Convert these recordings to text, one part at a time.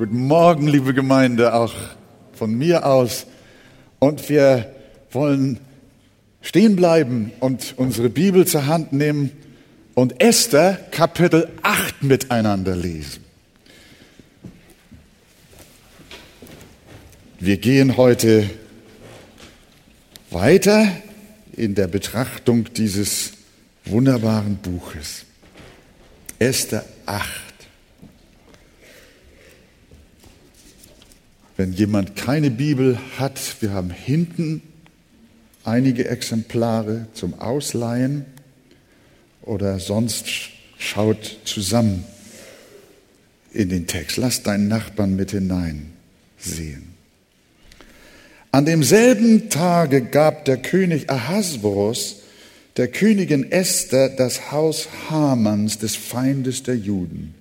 Guten Morgen, liebe Gemeinde, auch von mir aus. Und wir wollen stehen bleiben und unsere Bibel zur Hand nehmen und Esther Kapitel 8 miteinander lesen. Wir gehen heute weiter in der Betrachtung dieses wunderbaren Buches. Esther 8. Wenn jemand keine Bibel hat, wir haben hinten einige Exemplare zum Ausleihen oder sonst schaut zusammen in den Text. Lass deinen Nachbarn mit hineinsehen. An demselben Tage gab der König Ahasverus der Königin Esther das Haus Hamans, des Feindes der Juden.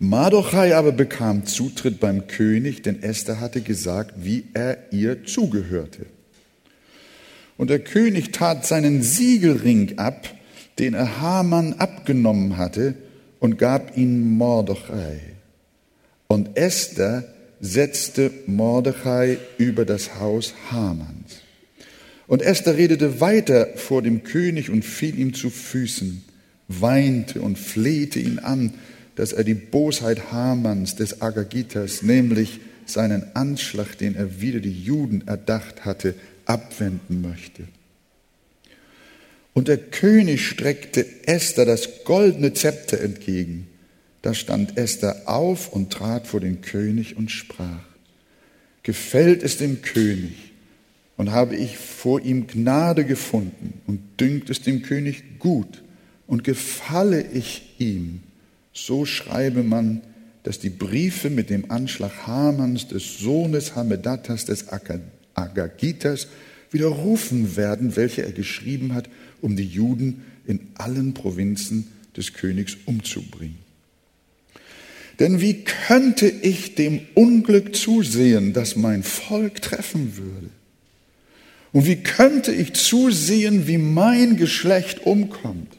Mardochai aber bekam Zutritt beim König, denn Esther hatte gesagt, wie er ihr zugehörte. Und der König tat seinen Siegelring ab, den er Haman abgenommen hatte, und gab ihn Mordechai. Und Esther setzte Mordechai über das Haus Hamans. Und Esther redete weiter vor dem König und fiel ihm zu Füßen, weinte und flehte ihn an, dass er die Bosheit Hamans des Agagitas, nämlich seinen Anschlag, den er wieder die Juden erdacht hatte, abwenden möchte. Und der König streckte Esther das goldene Zepter entgegen. Da stand Esther auf und trat vor den König und sprach, gefällt es dem König und habe ich vor ihm Gnade gefunden und dünkt es dem König gut und gefalle ich ihm, so schreibe man, dass die Briefe mit dem Anschlag Hamans, des Sohnes Hamedatas, des Agagitas, widerrufen werden, welche er geschrieben hat, um die Juden in allen Provinzen des Königs umzubringen. Denn wie könnte ich dem Unglück zusehen, das mein Volk treffen würde? Und wie könnte ich zusehen, wie mein Geschlecht umkommt?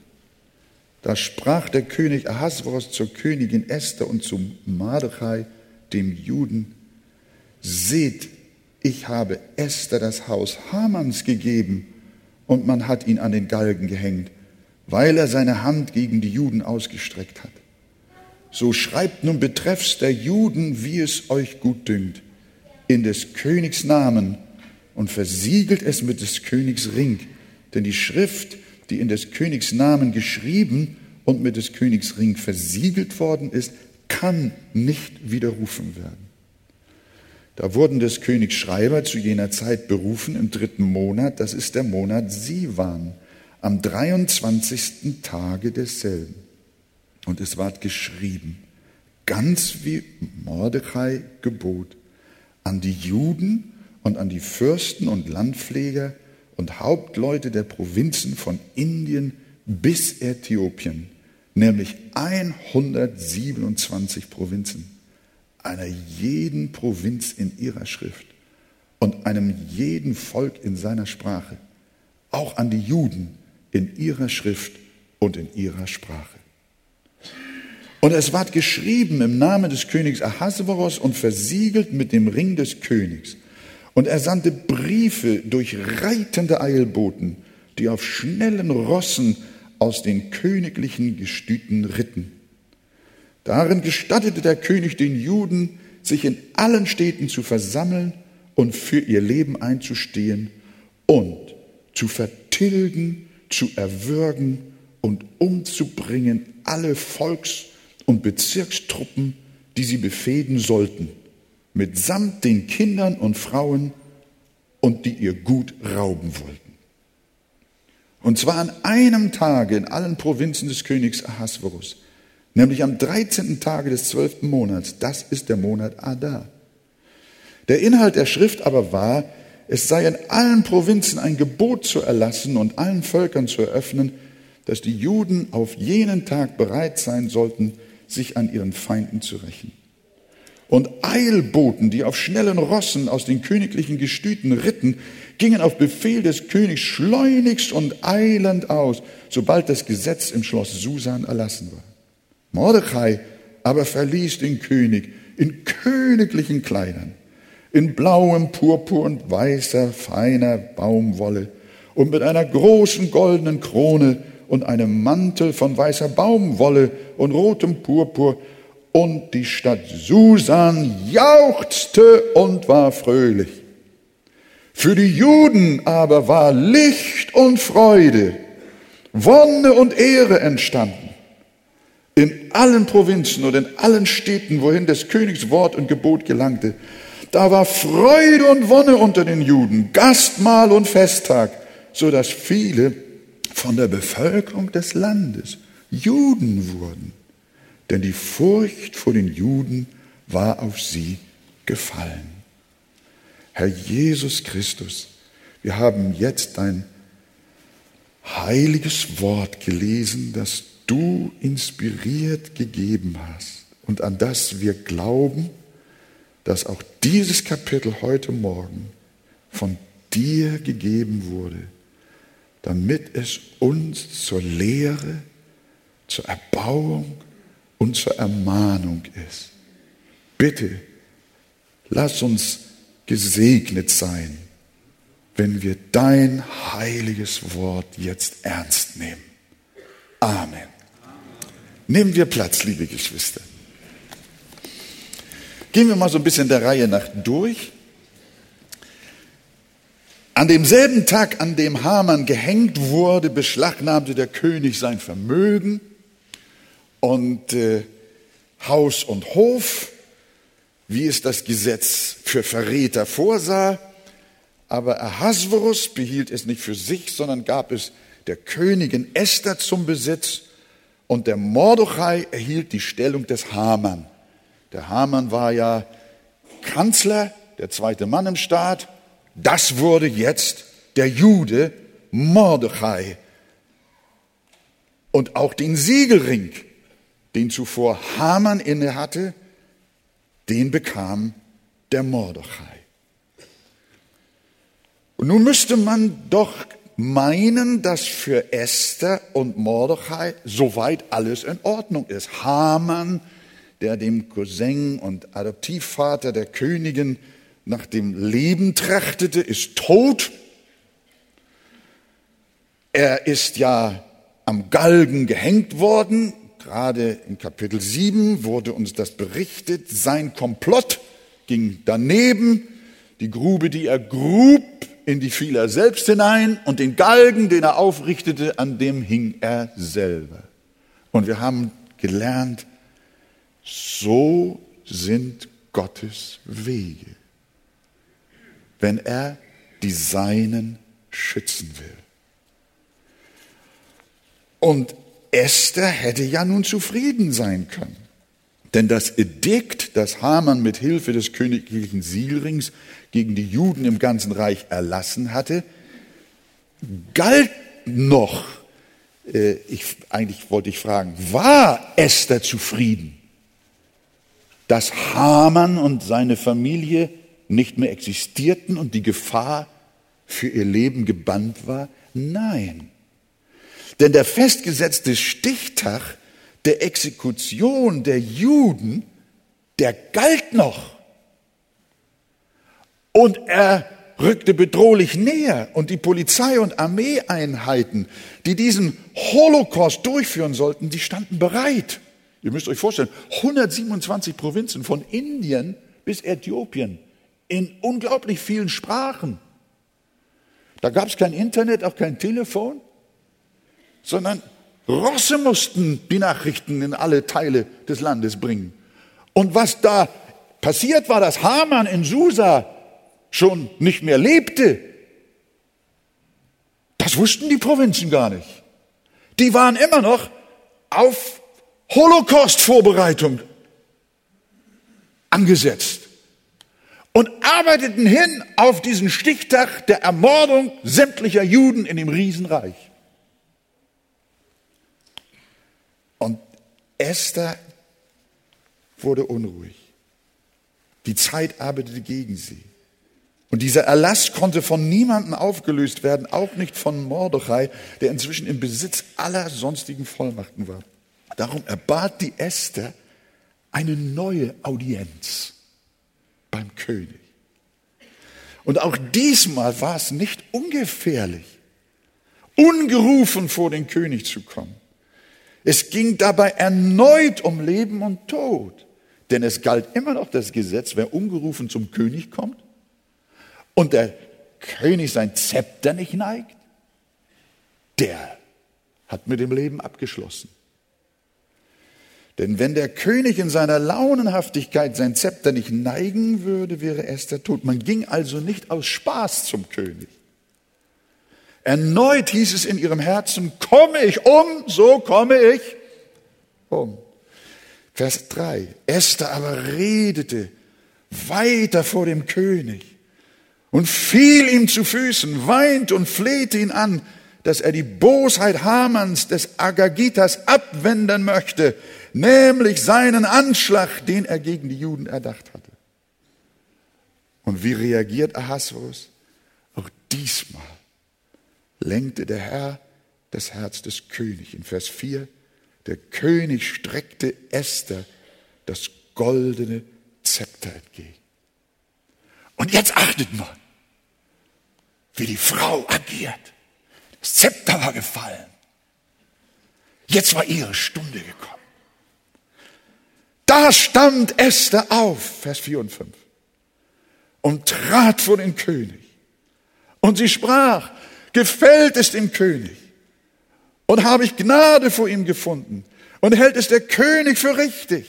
Da sprach der König Ahasverus zur Königin Esther und zu Mardechai, dem Juden, seht, ich habe Esther das Haus Hamans gegeben und man hat ihn an den Galgen gehängt, weil er seine Hand gegen die Juden ausgestreckt hat. So schreibt nun betreffs der Juden, wie es euch gut dünkt, in des Königs Namen und versiegelt es mit des Königs Ring, denn die Schrift, die in des Königs Namen geschrieben und mit des Königs Ring versiegelt worden ist, kann nicht widerrufen werden. Da wurden des Königs Schreiber zu jener Zeit berufen im dritten Monat, das ist der Monat Sivan, am 23. Tage desselben. Und es ward geschrieben, ganz wie Mordechai gebot, an die Juden und an die Fürsten und Landpfleger und Hauptleute der Provinzen von Indien bis Äthiopien, nämlich 127 Provinzen, einer jeden Provinz in ihrer Schrift und einem jeden Volk in seiner Sprache, auch an die Juden in ihrer Schrift und in ihrer Sprache. Und es ward geschrieben im Namen des Königs Ahasveros und versiegelt mit dem Ring des Königs. Und er sandte Briefe durch reitende Eilboten, die auf schnellen Rossen aus den königlichen Gestüten ritten. Darin gestattete der König den Juden, sich in allen Städten zu versammeln und für ihr Leben einzustehen und zu vertilgen, zu erwürgen und umzubringen alle Volks- und Bezirkstruppen, die sie befehden sollten, mitsamt den Kindern und Frauen und die ihr Gut rauben wollten. Und zwar an einem Tage in allen Provinzen des Königs Ahasverus, nämlich am 13. Tage des 12. Monats. Das ist der Monat Adar. Der Inhalt der Schrift aber war, es sei in allen Provinzen ein Gebot zu erlassen und allen Völkern zu eröffnen, dass die Juden auf jenen Tag bereit sein sollten, sich an ihren Feinden zu rächen. Und Eilboten, die auf schnellen Rossen aus den königlichen Gestüten ritten, gingen auf Befehl des Königs schleunigst und eilend aus, sobald das Gesetz im Schloss Susan erlassen war. Mordechai aber verließ den König in königlichen Kleidern, in blauem Purpur und weißer, feiner Baumwolle und mit einer großen goldenen Krone und einem Mantel von weißer Baumwolle und rotem Purpur. Und die Stadt Susan jauchzte und war fröhlich. Für die Juden aber war Licht und Freude, Wonne und Ehre entstanden. In allen Provinzen und in allen Städten, wohin des Königs Wort und Gebot gelangte, da war Freude und Wonne unter den Juden, Gastmahl und Festtag so dass viele von der Bevölkerung des Landes Juden wurden. Denn die Furcht vor den Juden war auf sie gefallen. Herr Jesus Christus, wir haben jetzt dein heiliges Wort gelesen, das du inspiriert gegeben hast und an das wir glauben, dass auch dieses Kapitel heute Morgen von dir gegeben wurde damit es uns zur Lehre, zur Erbauung zur Ermahnung ist. Bitte, lass uns gesegnet sein, wenn wir dein heiliges Wort jetzt ernst nehmen. Amen. Nehmen wir Platz, liebe Geschwister. Gehen wir mal so ein bisschen der Reihe nach durch. An demselben Tag, an dem Haman gehängt wurde, beschlagnahmte der König sein Vermögen und äh, Haus und Hof, wie es das Gesetz für Verräter vorsah. Aber Ahasverus behielt es nicht für sich, sondern gab es der Königin Esther zum Besitz und der Mordechai erhielt die Stellung des Haman. Der Haman war ja Kanzler, der zweite Mann im Staat das wurde jetzt der Jude Mordechai. Und auch den Siegelring, den zuvor Haman innehatte, den bekam der Mordechai. Und nun müsste man doch meinen, dass für Esther und Mordechai soweit alles in Ordnung ist. Haman, der dem Cousin und Adoptivvater der Königin nach dem Leben trachtete, ist tot. Er ist ja am Galgen gehängt worden. Gerade in Kapitel 7 wurde uns das berichtet. Sein Komplott ging daneben. Die Grube, die er grub, in die fiel er selbst hinein und den Galgen, den er aufrichtete, an dem hing er selber. Und wir haben gelernt, so sind Gottes Wege wenn er die Seinen schützen will. Und Esther hätte ja nun zufrieden sein können. Denn das Edikt, das Haman mit Hilfe des königlichen Sielrings gegen die Juden im ganzen Reich erlassen hatte, galt noch. Äh, ich, eigentlich wollte ich fragen, war Esther zufrieden, dass Haman und seine Familie nicht mehr existierten und die Gefahr für ihr Leben gebannt war? Nein. Denn der festgesetzte Stichtag der Exekution der Juden, der galt noch. Und er rückte bedrohlich näher und die Polizei und Armeeeinheiten, die diesen Holocaust durchführen sollten, die standen bereit. Ihr müsst euch vorstellen, 127 Provinzen von Indien bis Äthiopien in unglaublich vielen Sprachen. Da gab es kein Internet, auch kein Telefon, sondern Rosse mussten die Nachrichten in alle Teile des Landes bringen. Und was da passiert war, dass Haman in Susa schon nicht mehr lebte, das wussten die Provinzen gar nicht. Die waren immer noch auf Holocaust-Vorbereitung angesetzt und arbeiteten hin auf diesen Stichtag der Ermordung sämtlicher Juden in dem Riesenreich. Und Esther wurde unruhig. Die Zeit arbeitete gegen sie. Und dieser Erlass konnte von niemandem aufgelöst werden, auch nicht von Mordechai, der inzwischen im Besitz aller sonstigen Vollmachten war. Darum erbat die Esther eine neue Audienz beim König. Und auch diesmal war es nicht ungefährlich, ungerufen vor den König zu kommen. Es ging dabei erneut um Leben und Tod. Denn es galt immer noch das Gesetz, wer ungerufen zum König kommt und der König sein Zepter nicht neigt, der hat mit dem Leben abgeschlossen. Denn wenn der König in seiner Launenhaftigkeit sein Zepter nicht neigen würde, wäre Esther tot. Man ging also nicht aus Spaß zum König. Erneut hieß es in ihrem Herzen, komme ich um, so komme ich um. Vers 3. Esther aber redete weiter vor dem König und fiel ihm zu Füßen, weint und flehte ihn an, dass er die Bosheit Hamans des Agagitas abwenden möchte, nämlich seinen Anschlag, den er gegen die Juden erdacht hatte. Und wie reagiert Ahasverus? Auch diesmal lenkte der Herr das Herz des Königs. In Vers 4 der König streckte Esther das goldene Zepter entgegen. Und jetzt achtet mal, wie die Frau agiert. Das Zepter war gefallen. Jetzt war ihre Stunde gekommen. Da stand Esther auf, Vers 4 und 5, und trat vor den König. Und sie sprach, gefällt es dem König, und habe ich Gnade vor ihm gefunden und hält es der König für richtig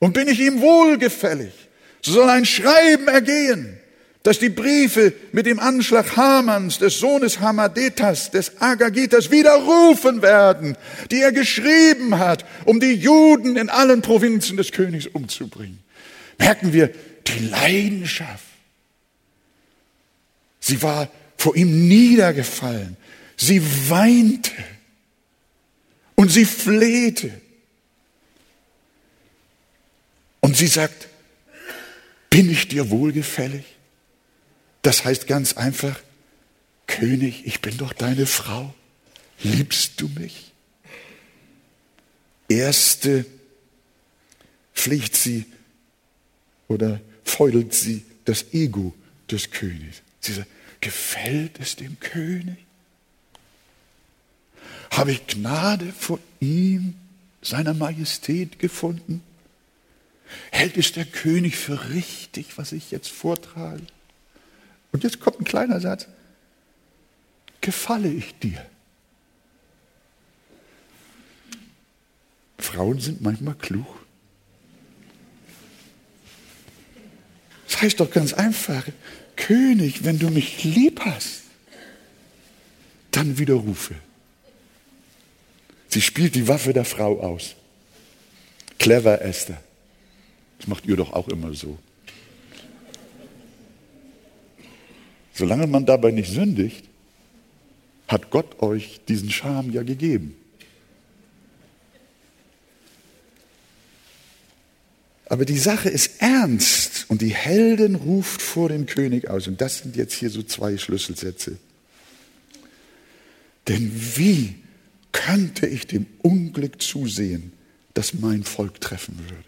und bin ich ihm wohlgefällig, so soll ein Schreiben ergehen, dass die Briefe mit dem Anschlag Hamans, des Sohnes Hamadetas, des Agagitas widerrufen werden, die er geschrieben hat, um die Juden in allen Provinzen des Königs umzubringen. Merken wir die Leidenschaft. Sie war vor ihm niedergefallen. Sie weinte. Und sie flehte. Und sie sagt, bin ich dir wohlgefällig? Das heißt ganz einfach, König, ich bin doch deine Frau. Liebst du mich? Erste pflegt sie oder feudelt sie das Ego des Königs. Sie sagt, gefällt es dem König? Habe ich Gnade vor ihm, seiner Majestät gefunden? Hält es der König für richtig, was ich jetzt vortrage? Und jetzt kommt ein kleiner Satz. Gefalle ich dir? Frauen sind manchmal klug. Das heißt doch ganz einfach, König, wenn du mich lieb hast, dann widerrufe. Sie spielt die Waffe der Frau aus. Clever Esther. Das macht ihr doch auch immer so. Solange man dabei nicht sündigt, hat Gott euch diesen Charme ja gegeben. Aber die Sache ist ernst und die Heldin ruft vor dem König aus. Und das sind jetzt hier so zwei Schlüsselsätze. Denn wie könnte ich dem Unglück zusehen, das mein Volk treffen würde?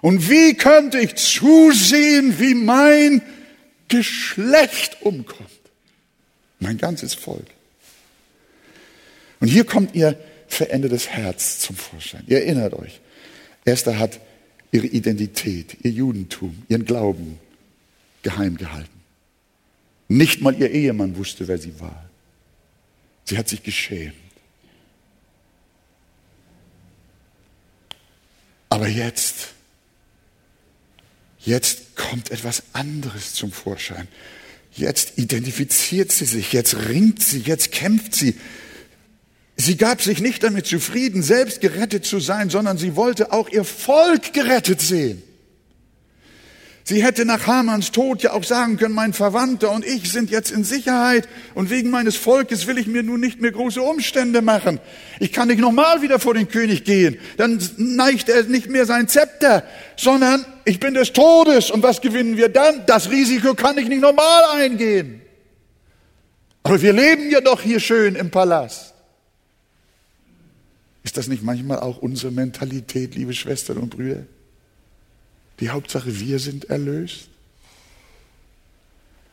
Und wie könnte ich zusehen, wie mein Geschlecht umkommt? Mein ganzes Volk. Und hier kommt ihr verändertes Herz zum Vorschein. Ihr erinnert euch, Esther hat ihre Identität, ihr Judentum, ihren Glauben geheim gehalten. Nicht mal ihr Ehemann wusste, wer sie war. Sie hat sich geschämt. Aber jetzt, jetzt kommt etwas anderes zum Vorschein. Jetzt identifiziert sie sich, jetzt ringt sie, jetzt kämpft sie. Sie gab sich nicht damit zufrieden, selbst gerettet zu sein, sondern sie wollte auch ihr Volk gerettet sehen. Sie hätte nach Hamans Tod ja auch sagen können, mein Verwandter und ich sind jetzt in Sicherheit und wegen meines Volkes will ich mir nun nicht mehr große Umstände machen. Ich kann nicht nochmal wieder vor den König gehen. Dann neigt er nicht mehr sein Zepter, sondern ich bin des Todes. Und was gewinnen wir dann? Das Risiko kann ich nicht normal eingehen. Aber wir leben ja doch hier schön im Palast. Ist das nicht manchmal auch unsere Mentalität, liebe Schwestern und Brüder? Die Hauptsache, wir sind erlöst.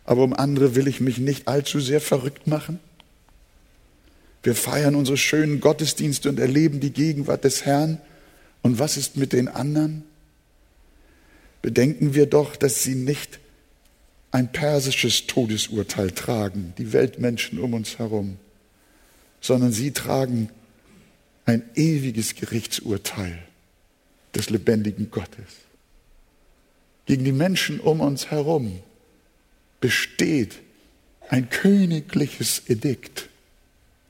Aber um andere will ich mich nicht allzu sehr verrückt machen. Wir feiern unsere schönen Gottesdienste und erleben die Gegenwart des Herrn. Und was ist mit den anderen? Bedenken wir doch, dass sie nicht ein persisches Todesurteil tragen, die Weltmenschen um uns herum, sondern sie tragen ein ewiges Gerichtsurteil des lebendigen Gottes. Gegen die Menschen um uns herum besteht ein königliches Edikt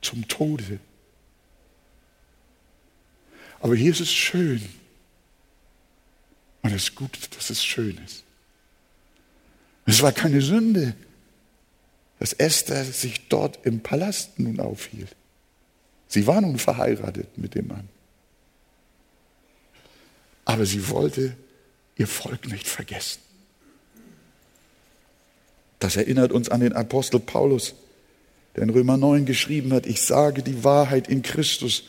zum Tode. Aber hier ist es schön. Und es ist gut, dass es schön ist. Es war keine Sünde, dass Esther sich dort im Palast nun aufhielt. Sie war nun verheiratet mit dem Mann. Aber sie wollte ihr Volk nicht vergessen. Das erinnert uns an den Apostel Paulus, der in Römer 9 geschrieben hat, ich sage die Wahrheit in Christus,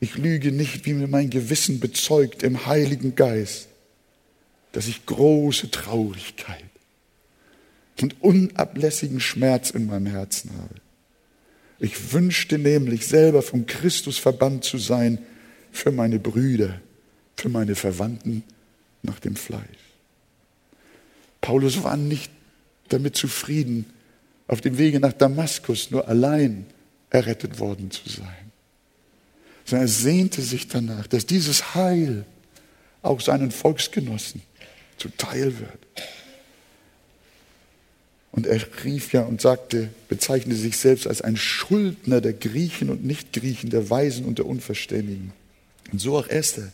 ich lüge nicht, wie mir mein Gewissen bezeugt im Heiligen Geist, dass ich große Traurigkeit und unablässigen Schmerz in meinem Herzen habe. Ich wünschte nämlich selber von Christus verbannt zu sein für meine Brüder, für meine Verwandten nach dem Fleisch. Paulus war nicht damit zufrieden, auf dem Wege nach Damaskus nur allein errettet worden zu sein, sondern er sehnte sich danach, dass dieses Heil auch seinen Volksgenossen zuteil wird. Und er rief ja und sagte, bezeichnete sich selbst als ein Schuldner der Griechen und Nicht-Griechen, der Weisen und der Unverständigen. Und so auch Esther.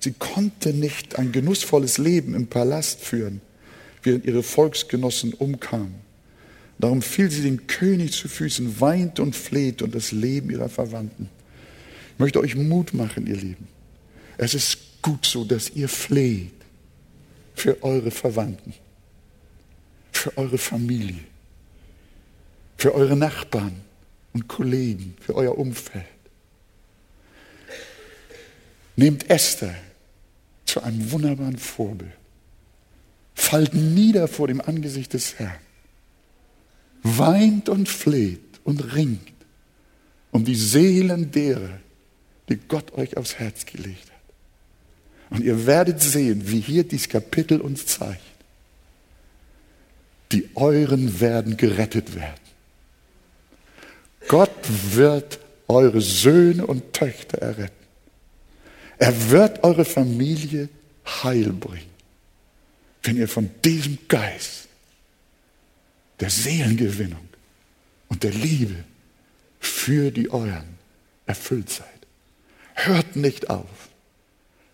Sie konnte nicht ein genussvolles Leben im Palast führen, während ihre Volksgenossen umkamen. Darum fiel sie dem König zu Füßen, weinte und flehte und das Leben ihrer Verwandten. Ich möchte euch Mut machen, ihr Lieben. Es ist gut so, dass ihr fleht für eure Verwandten für eure Familie, für eure Nachbarn und Kollegen, für euer Umfeld. Nehmt Esther zu einem wunderbaren Vorbild. Fallt nieder vor dem Angesicht des Herrn. Weint und fleht und ringt um die Seelen derer, die Gott euch aufs Herz gelegt hat. Und ihr werdet sehen, wie hier dieses Kapitel uns zeigt, die euren werden gerettet werden. Gott wird eure Söhne und Töchter erretten. Er wird eure Familie heil bringen, wenn ihr von diesem Geist der Seelengewinnung und der Liebe für die Euren erfüllt seid. Hört nicht auf,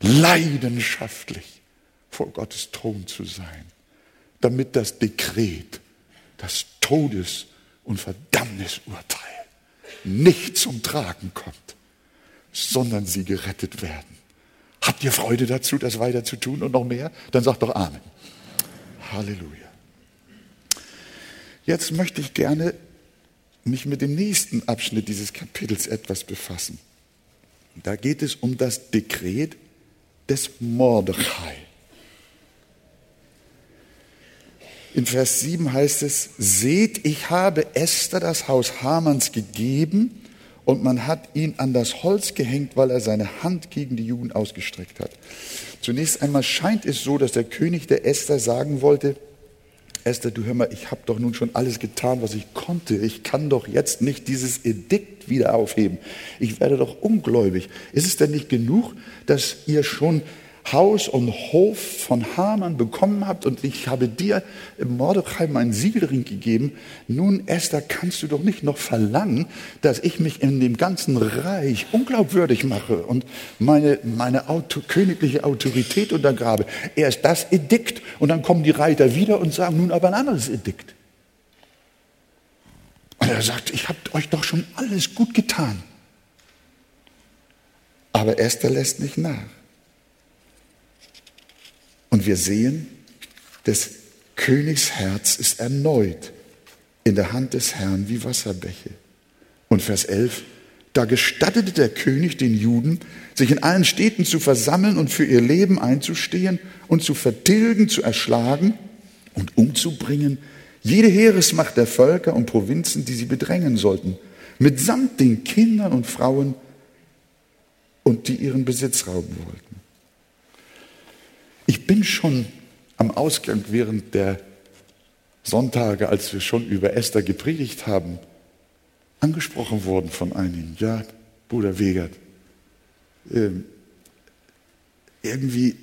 leidenschaftlich vor Gottes Thron zu sein damit das Dekret, das Todes- und Verdammnisurteil nicht zum Tragen kommt, sondern sie gerettet werden. Habt ihr Freude dazu, das weiter zu tun und noch mehr? Dann sagt doch Amen. Halleluja. Jetzt möchte ich gerne mich mit dem nächsten Abschnitt dieses Kapitels etwas befassen. Da geht es um das Dekret des Mordechai. In Vers 7 heißt es, seht, ich habe Esther das Haus Hamanns gegeben und man hat ihn an das Holz gehängt, weil er seine Hand gegen die Juden ausgestreckt hat. Zunächst einmal scheint es so, dass der König der Esther sagen wollte, Esther, du hör mal, ich habe doch nun schon alles getan, was ich konnte. Ich kann doch jetzt nicht dieses Edikt wieder aufheben. Ich werde doch ungläubig. Ist es denn nicht genug, dass ihr schon Haus und Hof von Haman bekommen habt und ich habe dir im Mordechai meinen Siegelring gegeben. Nun, Esther, kannst du doch nicht noch verlangen, dass ich mich in dem ganzen Reich unglaubwürdig mache und meine, meine Auto, königliche Autorität untergrabe. Erst das Edikt und dann kommen die Reiter wieder und sagen nun aber ein anderes Edikt. Und er sagt, ich habe euch doch schon alles gut getan. Aber Esther lässt nicht nach. Und wir sehen, des Königs Herz ist erneut in der Hand des Herrn wie Wasserbäche. Und Vers 11, da gestattete der König den Juden, sich in allen Städten zu versammeln und für ihr Leben einzustehen und zu vertilgen, zu erschlagen und umzubringen, jede Heeresmacht der Völker und Provinzen, die sie bedrängen sollten, mitsamt den Kindern und Frauen und die ihren Besitz rauben wollten. Bin schon am Ausgang während der Sonntage, als wir schon über Esther gepredigt haben, angesprochen worden von einigen. Ja, Bruder Wegert, äh, irgendwie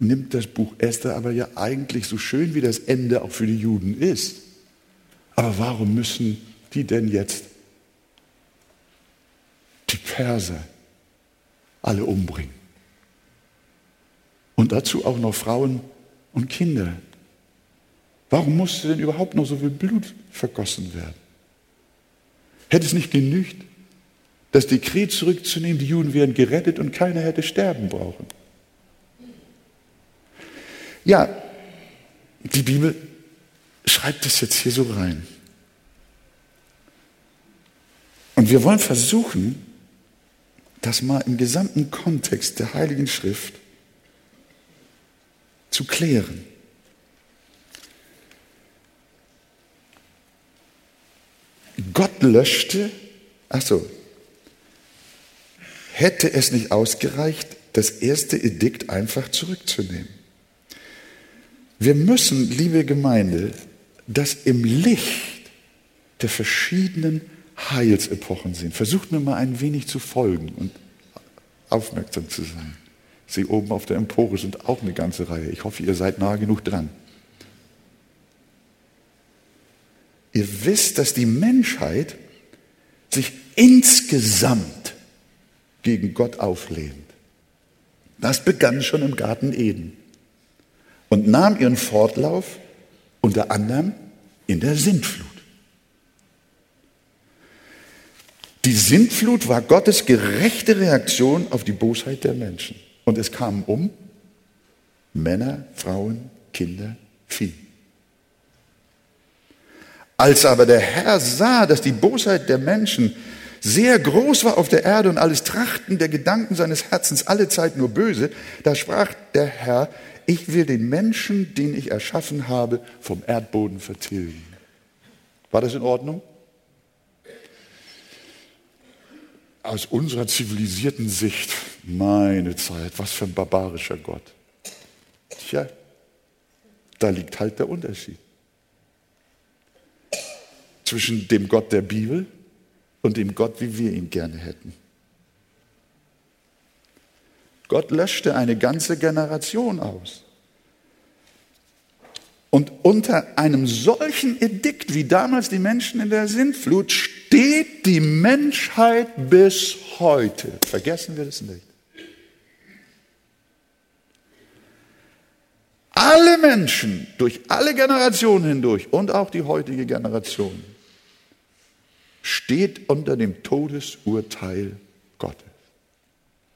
nimmt das Buch Esther aber ja eigentlich so schön wie das Ende auch für die Juden ist. Aber warum müssen die denn jetzt die Perser alle umbringen? Und dazu auch noch Frauen und Kinder. Warum musste denn überhaupt noch so viel Blut vergossen werden? Hätte es nicht genügt, das Dekret zurückzunehmen, die Juden wären gerettet und keiner hätte sterben brauchen? Ja, die Bibel schreibt es jetzt hier so rein. Und wir wollen versuchen, das mal im gesamten Kontext der Heiligen Schrift zu klären. Gott löschte, ach so, hätte es nicht ausgereicht, das erste Edikt einfach zurückzunehmen. Wir müssen, liebe Gemeinde, das im Licht der verschiedenen Heilsepochen sehen. Versucht mir mal ein wenig zu folgen und aufmerksam zu sein. Sie oben auf der Empore sind auch eine ganze Reihe. Ich hoffe, ihr seid nah genug dran. Ihr wisst, dass die Menschheit sich insgesamt gegen Gott auflehnt. Das begann schon im Garten Eden und nahm ihren Fortlauf unter anderem in der Sintflut. Die Sintflut war Gottes gerechte Reaktion auf die Bosheit der Menschen. Und es kamen um Männer, Frauen, Kinder, Vieh. Als aber der Herr sah, dass die Bosheit der Menschen sehr groß war auf der Erde und alles Trachten der Gedanken seines Herzens alle Zeit nur böse, da sprach der Herr, ich will den Menschen, den ich erschaffen habe, vom Erdboden vertilgen. War das in Ordnung? Aus unserer zivilisierten Sicht, meine Zeit, was für ein barbarischer Gott. Tja, da liegt halt der Unterschied zwischen dem Gott der Bibel und dem Gott, wie wir ihn gerne hätten. Gott löschte eine ganze Generation aus. Und unter einem solchen Edikt, wie damals die Menschen in der Sintflut, steht die Menschheit bis heute. Vergessen wir das nicht. Alle Menschen durch alle Generationen hindurch und auch die heutige Generation steht unter dem Todesurteil Gottes.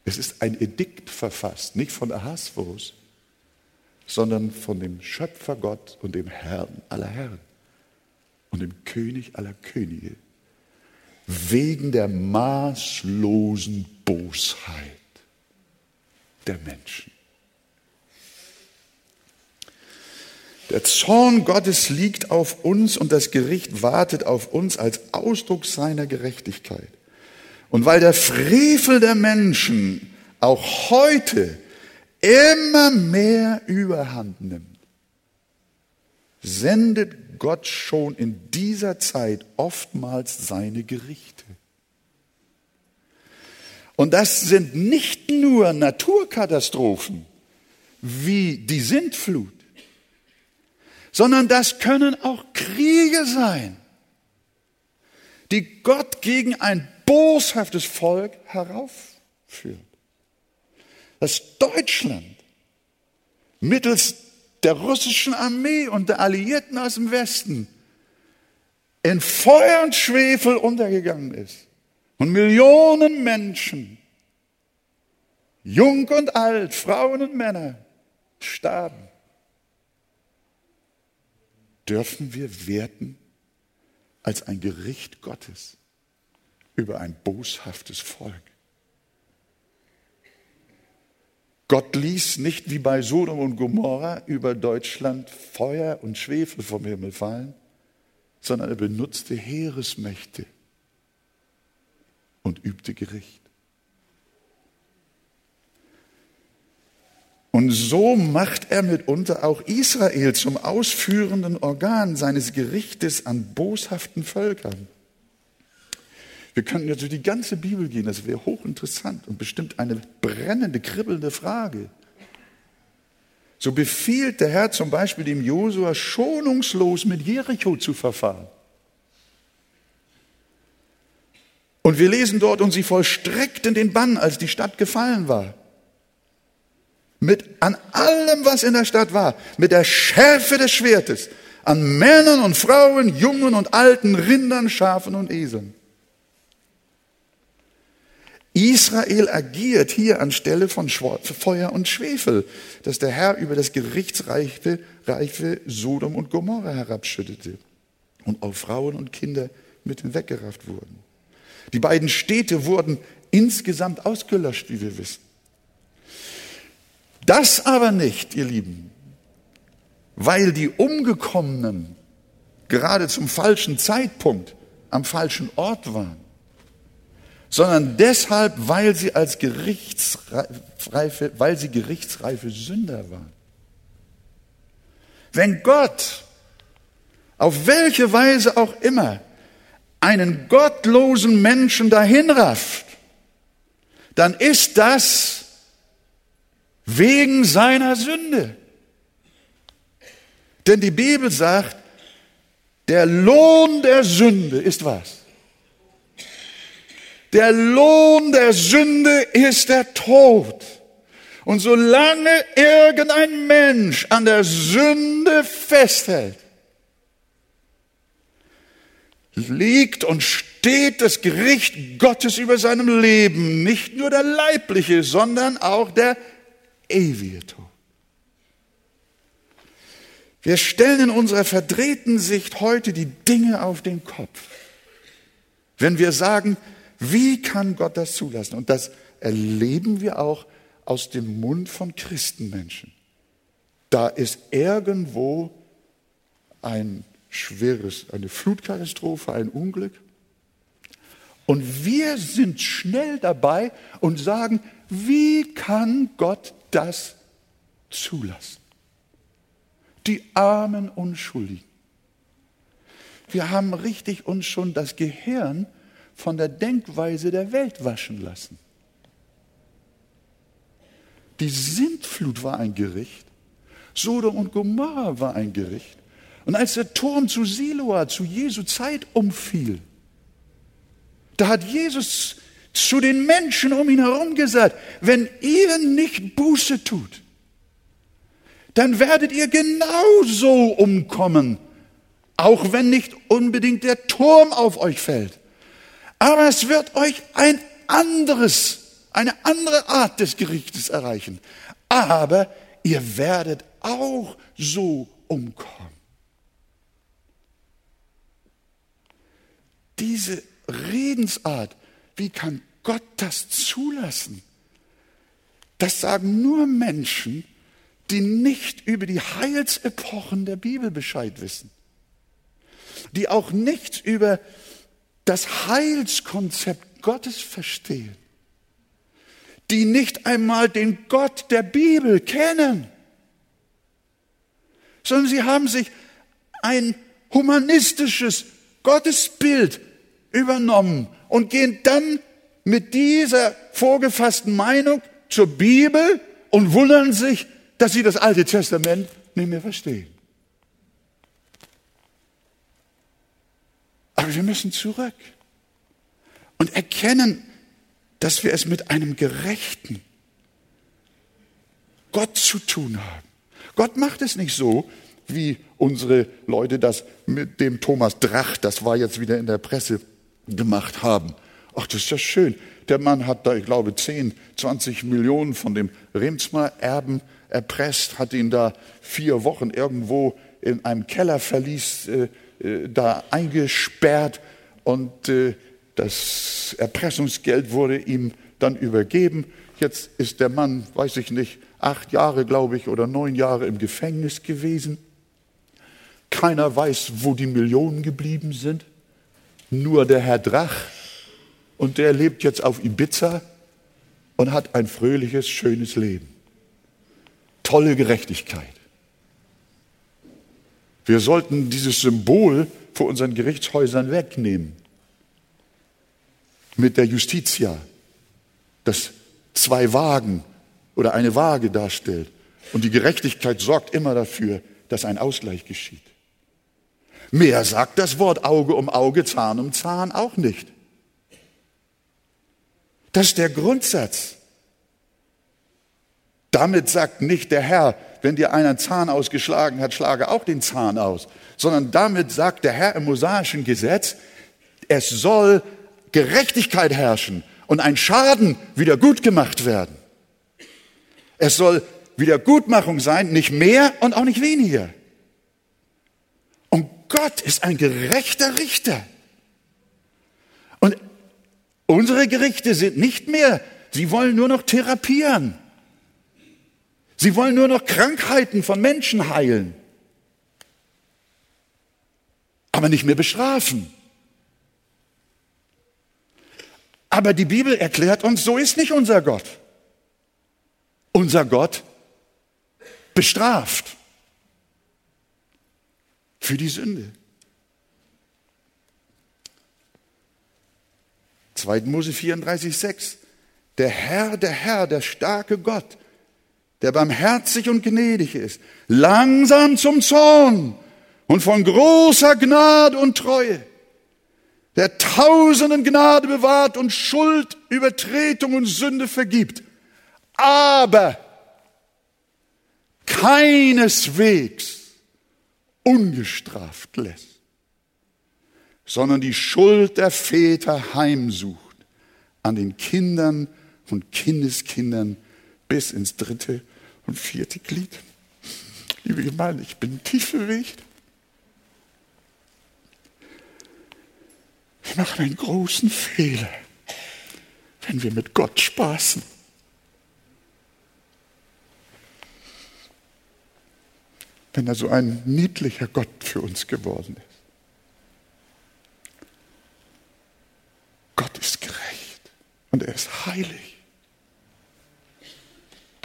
Es ist ein Edikt verfasst, nicht von Ahasverus, sondern von dem Schöpfer Gott und dem Herrn aller Herren und dem König aller Könige, wegen der maßlosen Bosheit der Menschen. Der Zorn Gottes liegt auf uns und das Gericht wartet auf uns als Ausdruck seiner Gerechtigkeit. Und weil der Frevel der Menschen auch heute immer mehr überhand nimmt, sendet Gott schon in dieser Zeit oftmals seine Gerichte. Und das sind nicht nur Naturkatastrophen wie die Sintflut, sondern das können auch Kriege sein, die Gott gegen ein boshaftes Volk heraufführt. Dass Deutschland mittels der russischen Armee und der Alliierten aus dem Westen in Feuer und Schwefel untergegangen ist und Millionen Menschen, jung und alt, Frauen und Männer, starben dürfen wir werten als ein Gericht Gottes. über ein boshaftes Volk. Gott ließ nicht wie bei Sodom und Gomorra über Deutschland Feuer und Schwefel vom Himmel fallen, sondern er benutzte Heeresmächte und übte Gericht. Und so macht er mitunter auch Israel zum ausführenden Organ seines Gerichtes an boshaften Völkern. Wir könnten jetzt durch die ganze Bibel gehen, das wäre hochinteressant und bestimmt eine brennende, kribbelnde Frage. So befiehlt der Herr zum Beispiel dem Josua schonungslos mit Jericho zu verfahren. Und wir lesen dort, und sie vollstreckten den Bann, als die Stadt gefallen war. Mit an allem, was in der Stadt war, mit der Schärfe des Schwertes, an Männern und Frauen, Jungen und Alten, Rindern, Schafen und Eseln. Israel agiert hier anstelle von Feuer und Schwefel, das der Herr über das gerichtsreiche reiche Sodom und Gomorra herabschüttete und auch Frauen und Kinder mit hinweggerafft wurden. Die beiden Städte wurden insgesamt ausgelöscht, wie wir wissen. Das aber nicht, ihr Lieben, weil die Umgekommenen gerade zum falschen Zeitpunkt am falschen Ort waren sondern deshalb, weil sie als gerichtsreife, weil sie gerichtsreife Sünder waren. Wenn Gott auf welche Weise auch immer einen gottlosen Menschen dahinrafft, dann ist das wegen seiner Sünde. Denn die Bibel sagt, der Lohn der Sünde ist was? Der Lohn der Sünde ist der Tod. Und solange irgendein Mensch an der Sünde festhält, liegt und steht das Gericht Gottes über seinem Leben, nicht nur der leibliche, sondern auch der ewige Tod. Wir stellen in unserer verdrehten Sicht heute die Dinge auf den Kopf. Wenn wir sagen, wie kann Gott das zulassen? Und das erleben wir auch aus dem Mund von Christenmenschen. Da ist irgendwo ein schweres, eine Flutkatastrophe, ein Unglück. Und wir sind schnell dabei und sagen, wie kann Gott das zulassen? Die armen Unschuldigen. Wir haben richtig uns schon das Gehirn von der Denkweise der Welt waschen lassen. Die Sintflut war ein Gericht. Sodom und Gomorra war ein Gericht. Und als der Turm zu Siloa zu Jesu Zeit umfiel, da hat Jesus zu den Menschen um ihn herum gesagt, wenn ihr nicht Buße tut, dann werdet ihr genauso umkommen, auch wenn nicht unbedingt der Turm auf euch fällt. Aber es wird euch ein anderes, eine andere Art des Gerichtes erreichen. Aber ihr werdet auch so umkommen. Diese Redensart, wie kann Gott das zulassen? Das sagen nur Menschen, die nicht über die Heilsepochen der Bibel Bescheid wissen, die auch nichts über das Heilskonzept Gottes verstehen, die nicht einmal den Gott der Bibel kennen, sondern sie haben sich ein humanistisches Gottesbild übernommen und gehen dann mit dieser vorgefassten Meinung zur Bibel und wundern sich, dass sie das Alte Testament nicht mehr verstehen. Aber wir müssen zurück und erkennen, dass wir es mit einem gerechten Gott zu tun haben. Gott macht es nicht so, wie unsere Leute das mit dem Thomas Drach, das war jetzt wieder in der Presse, gemacht haben. Ach, das ist ja schön. Der Mann hat da, ich glaube, 10, 20 Millionen von dem Remsmar-Erben erpresst, hat ihn da vier Wochen irgendwo in einem Kellerverlies äh, äh, da eingesperrt und äh, Das Erpressungsgeld wurde ihm dann übergeben. Jetzt ist der Mann, weiß ich nicht, acht Jahre, glaube ich, oder neun Jahre im Gefängnis gewesen. Keiner weiß, wo die Millionen geblieben sind. Nur der Herr Drach. Und der lebt jetzt auf Ibiza und hat ein fröhliches, schönes Leben. Tolle Gerechtigkeit. Wir sollten dieses Symbol vor unseren Gerichtshäusern wegnehmen. Mit der Justitia, das zwei Wagen oder eine Waage darstellt. Und die Gerechtigkeit sorgt immer dafür, dass ein Ausgleich geschieht. Mehr sagt das Wort Auge um Auge, Zahn um Zahn auch nicht. Das ist der Grundsatz. Damit sagt nicht der Herr, wenn dir einer Zahn ausgeschlagen hat, schlage auch den Zahn aus, sondern damit sagt der Herr im mosaischen Gesetz, es soll Gerechtigkeit herrschen und ein Schaden wieder gut gemacht werden. Es soll Wiedergutmachung sein, nicht mehr und auch nicht weniger. Und Gott ist ein gerechter Richter. Und unsere Gerichte sind nicht mehr, sie wollen nur noch therapieren. Sie wollen nur noch Krankheiten von Menschen heilen, aber nicht mehr bestrafen. Aber die Bibel erklärt uns, so ist nicht unser Gott. Unser Gott bestraft für die Sünde. 2. Mose 34, 6. Der Herr, der Herr, der starke Gott, der barmherzig und gnädig ist, langsam zum Zorn und von großer Gnade und Treue, der tausenden Gnade bewahrt und Schuld, Übertretung und Sünde vergibt, aber keineswegs ungestraft lässt, sondern die Schuld der Väter heimsucht an den Kindern und Kindeskindern bis ins dritte und vierte Glied. Liebe Gemeinde, ich bin tief bewegt. Wir machen einen großen Fehler, wenn wir mit Gott spaßen. Wenn er so ein niedlicher Gott für uns geworden ist. Gott ist gerecht und er ist heilig.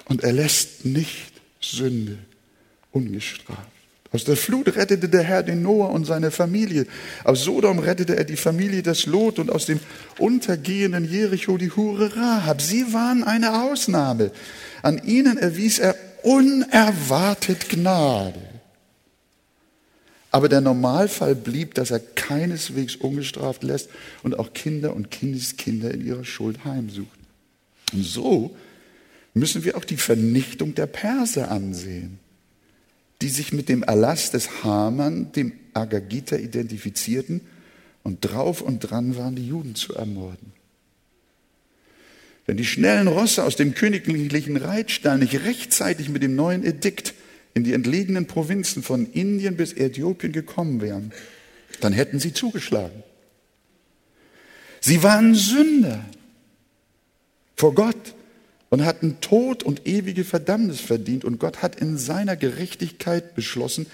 Und er lässt nicht Sünde ungestraft. Aus der Flut rettete der Herr den Noah und seine Familie. Aus Sodom rettete er die Familie des Lot und aus dem untergehenden Jericho die Hure Rahab. Sie waren eine Ausnahme. An ihnen erwies er unerwartet Gnade. Aber der Normalfall blieb, dass er keineswegs ungestraft lässt und auch Kinder und Kindeskinder in ihrer Schuld heimsucht. Und so müssen wir auch die Vernichtung der Perser ansehen, die sich mit dem Erlass des Haman, dem Agagiter, identifizierten und drauf und dran waren, die Juden zu ermorden. Wenn die schnellen Rosse aus dem königlichen Reitstall nicht rechtzeitig mit dem neuen Edikt in die entlegenen Provinzen von Indien bis Äthiopien gekommen wären, dann hätten sie zugeschlagen. Sie waren Sünder vor Gott und hatten Tod und ewige Verdammnis verdient. Und Gott hat in seiner Gerechtigkeit beschlossen,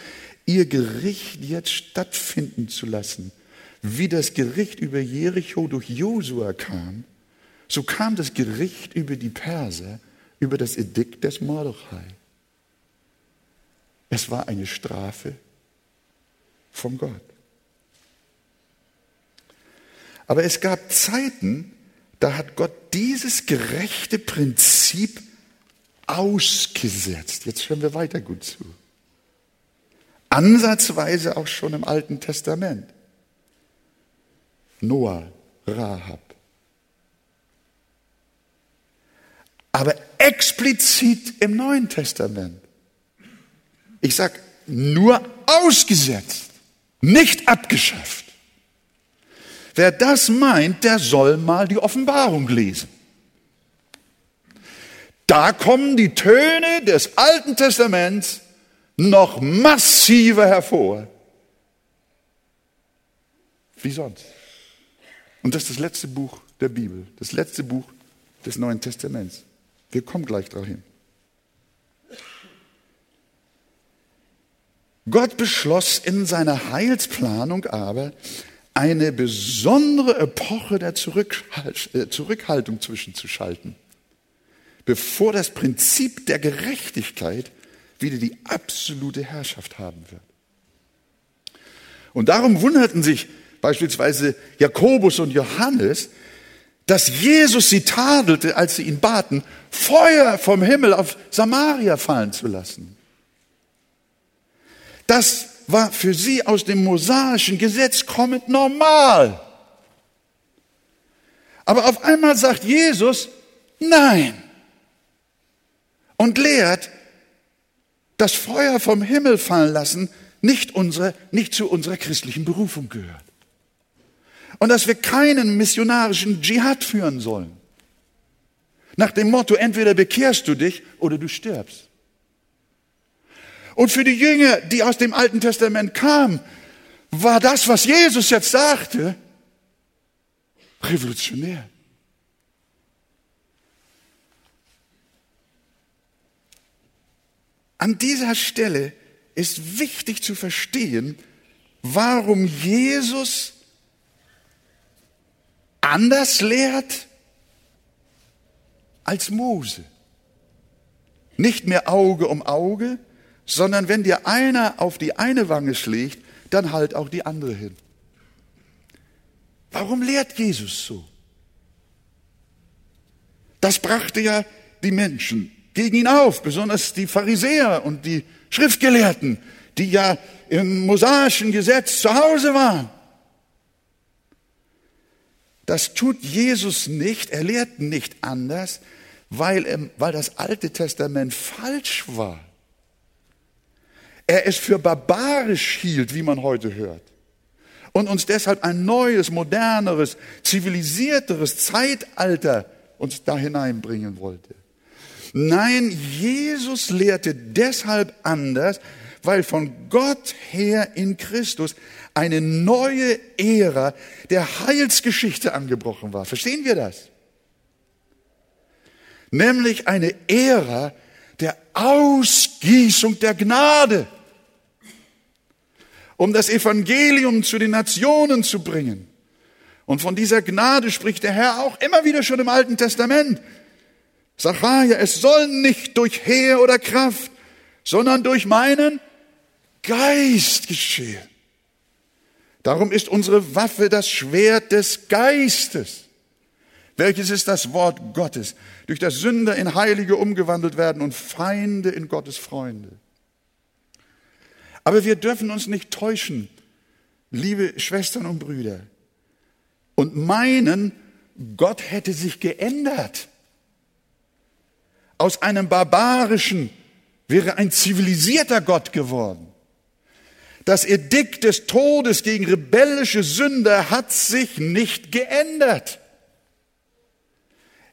ihr Gericht jetzt stattfinden zu lassen. Wie das Gericht über Jericho durch Josua kam, so kam das Gericht über die Perser, über das Edikt des Mordechai. Es war eine Strafe von Gott. Aber es gab Zeiten, da hat Gott dieses gerechte Prinzip ausgesetzt. Jetzt hören wir weiter gut zu. Ansatzweise auch schon im Alten Testament. Noah, Rahab. Aber explizit im Neuen Testament. Ich sage nur ausgesetzt, nicht abgeschafft. Wer das meint, der soll mal die Offenbarung lesen. Da kommen die Töne des Alten Testaments noch massiver hervor. Wie sonst. Und das ist das letzte Buch der Bibel, das letzte Buch des Neuen Testaments. Wir kommen gleich dahin. Gott beschloss in seiner Heilsplanung aber, eine besondere Epoche der äh, Zurückhaltung zwischenzuschalten, bevor das Prinzip der Gerechtigkeit wieder die absolute Herrschaft haben wird. Und darum wunderten sich beispielsweise Jakobus und Johannes, dass Jesus sie tadelte, als sie ihn baten, Feuer vom Himmel auf Samaria fallen zu lassen. Das war für sie aus dem mosaischen Gesetz kommend normal. Aber auf einmal sagt Jesus Nein und lehrt, dass Feuer vom Himmel fallen lassen nicht, unsere, nicht zu unserer christlichen Berufung gehört. Und dass wir keinen missionarischen Dschihad führen sollen. Nach dem Motto, entweder bekehrst du dich oder du stirbst. Und für die Jünger, die aus dem Alten Testament kamen, war das, was Jesus jetzt sagte, revolutionär. An dieser Stelle ist wichtig zu verstehen, warum Jesus anders lehrt als Mose. Nicht mehr Auge um Auge, sondern wenn dir einer auf die eine Wange schlägt, dann halt auch die andere hin. Warum lehrt Jesus so? Das brachte ja die Menschen gegen ihn auf, besonders die Pharisäer und die Schriftgelehrten, die ja im mosaischen Gesetz zu Hause waren. Das tut Jesus nicht, er lehrt nicht anders, weil, weil das Alte Testament falsch war er es für barbarisch hielt, wie man heute hört. Und uns deshalb ein neues, moderneres, zivilisierteres Zeitalter uns da hineinbringen wollte. Nein, Jesus lehrte deshalb anders, weil von Gott her in Christus eine neue Ära der Heilsgeschichte angebrochen war. Verstehen wir das? Nämlich eine Ära der Ausgießung der Gnade um das Evangelium zu den Nationen zu bringen. Und von dieser Gnade spricht der Herr auch immer wieder schon im Alten Testament. Sacharja, es soll nicht durch Heer oder Kraft, sondern durch meinen Geist geschehen. Darum ist unsere Waffe das Schwert des Geistes, welches ist das Wort Gottes, durch das Sünder in Heilige umgewandelt werden und Feinde in Gottes Freunde. Aber wir dürfen uns nicht täuschen, liebe Schwestern und Brüder, und meinen, Gott hätte sich geändert. Aus einem barbarischen wäre ein zivilisierter Gott geworden. Das Edikt des Todes gegen rebellische Sünder hat sich nicht geändert.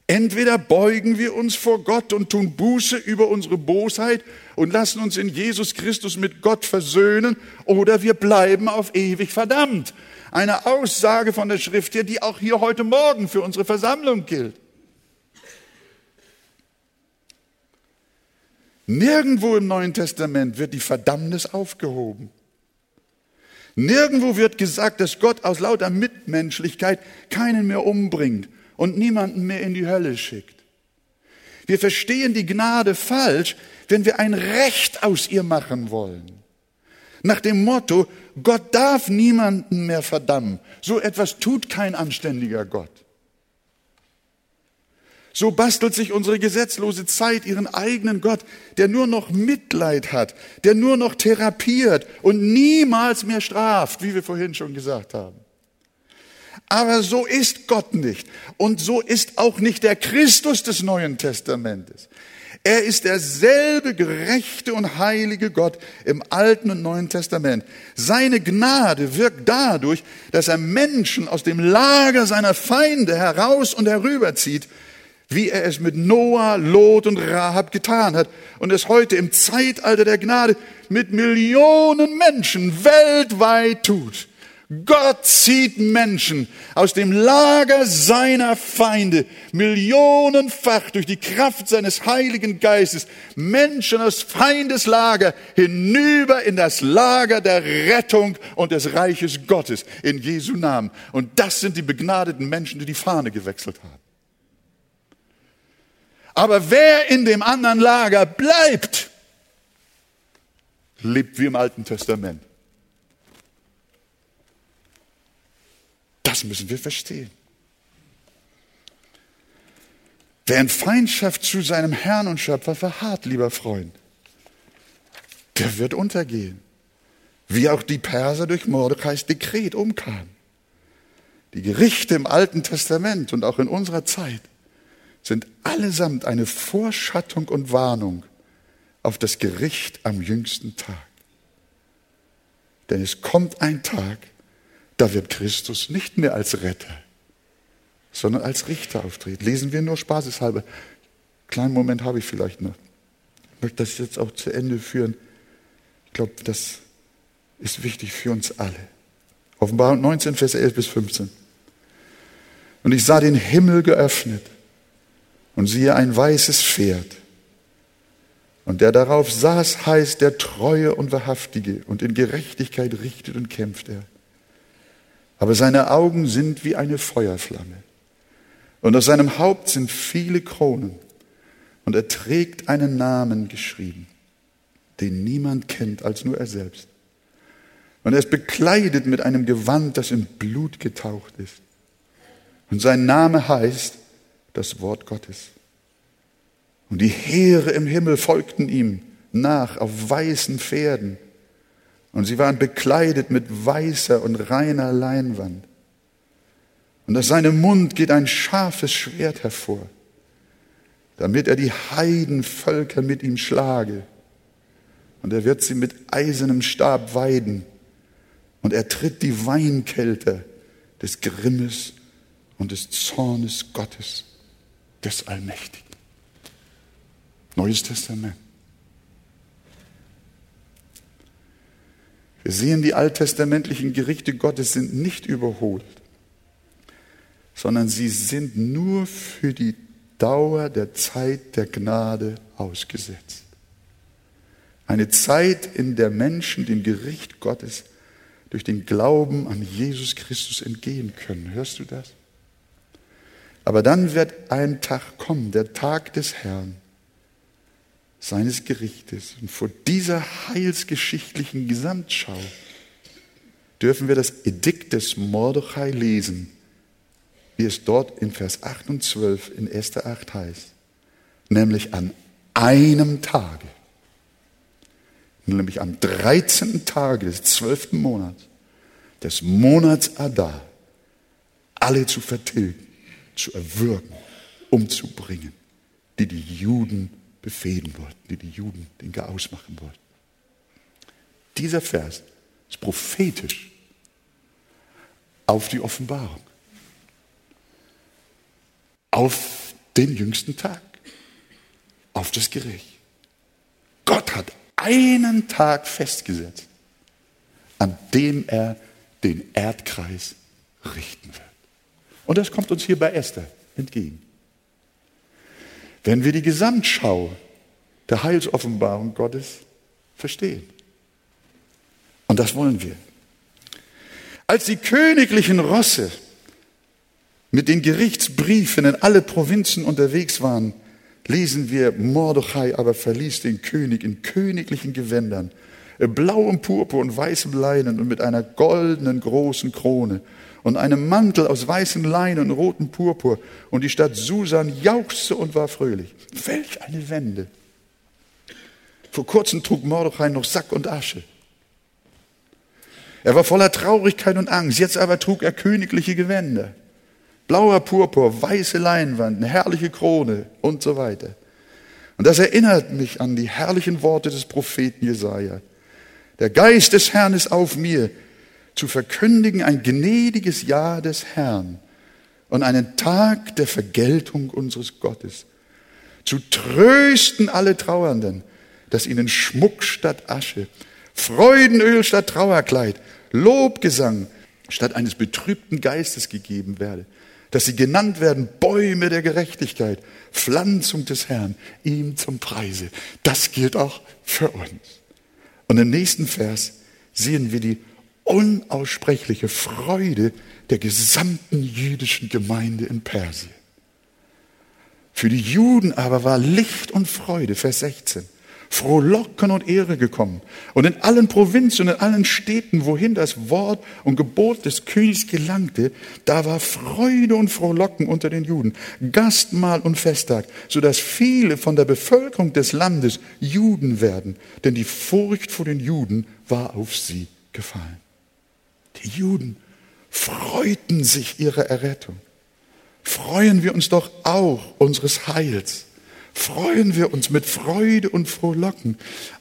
Entweder beugen wir uns vor Gott und tun Buße über unsere Bosheit und lassen uns in Jesus Christus mit Gott versöhnen, oder wir bleiben auf ewig verdammt. Eine Aussage von der Schrift hier, die auch hier heute Morgen für unsere Versammlung gilt. Nirgendwo im Neuen Testament wird die Verdammnis aufgehoben. Nirgendwo wird gesagt, dass Gott aus lauter Mitmenschlichkeit keinen mehr umbringt und niemanden mehr in die Hölle schickt. Wir verstehen die Gnade falsch, wenn wir ein Recht aus ihr machen wollen. Nach dem Motto, Gott darf niemanden mehr verdammen. So etwas tut kein anständiger Gott. So bastelt sich unsere gesetzlose Zeit ihren eigenen Gott, der nur noch Mitleid hat, der nur noch therapiert und niemals mehr straft, wie wir vorhin schon gesagt haben. Aber so ist Gott nicht. Und so ist auch nicht der Christus des Neuen Testamentes. Er ist derselbe gerechte und heilige Gott im Alten und Neuen Testament. Seine Gnade wirkt dadurch, dass er Menschen aus dem Lager seiner Feinde heraus und herüberzieht, wie er es mit Noah, Lot und Rahab getan hat und es heute im Zeitalter der Gnade mit Millionen Menschen weltweit tut. Gott zieht Menschen aus dem Lager seiner Feinde millionenfach durch die Kraft seines Heiligen Geistes, Menschen aus Feindeslager hinüber in das Lager der Rettung und des Reiches Gottes in Jesu Namen. Und das sind die begnadeten Menschen, die die Fahne gewechselt haben. Aber wer in dem anderen Lager bleibt, lebt wie im Alten Testament. Das müssen wir verstehen. Wer in Feindschaft zu seinem Herrn und Schöpfer verharrt, lieber Freund, der wird untergehen. Wie auch die Perser durch Mordecais Dekret umkamen. Die Gerichte im Alten Testament und auch in unserer Zeit sind allesamt eine Vorschattung und Warnung auf das Gericht am jüngsten Tag. Denn es kommt ein Tag, da wird Christus nicht mehr als Retter, sondern als Richter auftreten. Lesen wir nur spaßeshalber. Kleinen Moment habe ich vielleicht noch. Ich möchte das jetzt auch zu Ende führen. Ich glaube, das ist wichtig für uns alle. Offenbarung 19, Vers 11 bis 15. Und ich sah den Himmel geöffnet und siehe ein weißes Pferd. Und der darauf saß, heißt der Treue und Wahrhaftige, und in Gerechtigkeit richtet und kämpft er aber seine Augen sind wie eine Feuerflamme. Und auf seinem Haupt sind viele Kronen. Und er trägt einen Namen geschrieben, den niemand kennt als nur er selbst. Und er ist bekleidet mit einem Gewand, das in Blut getaucht ist. Und sein Name heißt das Wort Gottes. Und die Heere im Himmel folgten ihm nach auf weißen Pferden und sie waren bekleidet mit weißer und reiner Leinwand. Und aus seinem Mund geht ein scharfes Schwert hervor, damit er die Heidenvölker mit ihm schlage. Und er wird sie mit eisernem Stab weiden. Und er tritt die Weinkälte des Grimmes und des Zornes Gottes, des Allmächtigen. Neues Testament. Wir sehen, die alttestamentlichen Gerichte Gottes sind nicht überholt, sondern sie sind nur für die Dauer der Zeit der Gnade ausgesetzt. Eine Zeit, in der Menschen dem Gericht Gottes durch den Glauben an Jesus Christus entgehen können. Hörst du das? Aber dann wird ein Tag kommen, der Tag des Herrn, seines Gerichtes. Und vor dieser heilsgeschichtlichen Gesamtschau dürfen wir das Edikt des Mordechai lesen, wie es dort in Vers 8 und 12 in 1. 8 heißt. Nämlich an einem Tage, nämlich am 13. Tage des 12. Monats, des Monats Adar, alle zu vertilgen, zu erwürgen, umzubringen, die die Juden befehden wollten, die die Juden den Chaos machen wollten. Dieser Vers ist prophetisch auf die Offenbarung, auf den jüngsten Tag, auf das Gericht. Gott hat einen Tag festgesetzt, an dem er den Erdkreis richten wird. Und das kommt uns hier bei Esther entgegen. Wenn wir die Gesamtschau der Heilsoffenbarung Gottes verstehen. Und das wollen wir. Als die königlichen Rosse mit den Gerichtsbriefen in alle Provinzen unterwegs waren, lesen wir, Mordechai aber verließ den König in königlichen Gewändern, blauem Purpur und weißem Leinen und mit einer goldenen großen Krone und einem Mantel aus weißem Leinen und rotem Purpur. Und die Stadt Susan jauchzte und war fröhlich. Welch eine Wende. Vor kurzem trug Mordechai noch Sack und Asche. Er war voller Traurigkeit und Angst. Jetzt aber trug er königliche Gewänder. Blauer Purpur, weiße Leinwand, eine herrliche Krone und so weiter. Und das erinnert mich an die herrlichen Worte des Propheten Jesaja. Der Geist des Herrn ist auf mir, zu verkündigen ein gnädiges Jahr des Herrn und einen Tag der Vergeltung unseres Gottes, zu trösten alle Trauernden, dass ihnen Schmuck statt Asche, Freudenöl statt Trauerkleid, Lobgesang statt eines betrübten Geistes gegeben werde, dass sie genannt werden Bäume der Gerechtigkeit, Pflanzung des Herrn, ihm zum Preise. Das gilt auch für uns. Und im nächsten Vers sehen wir die unaussprechliche Freude der gesamten jüdischen Gemeinde in Persien. Für die Juden aber war Licht und Freude, Vers 16 Frohlocken und Ehre gekommen. Und in allen Provinzen und in allen Städten, wohin das Wort und Gebot des Königs gelangte, da war Freude und Frohlocken unter den Juden, Gastmahl und Festtag, so dass viele von der Bevölkerung des Landes Juden werden, denn die Furcht vor den Juden war auf sie gefallen. Die Juden freuten sich ihrer Errettung. Freuen wir uns doch auch unseres Heils freuen wir uns mit Freude und Frohlocken.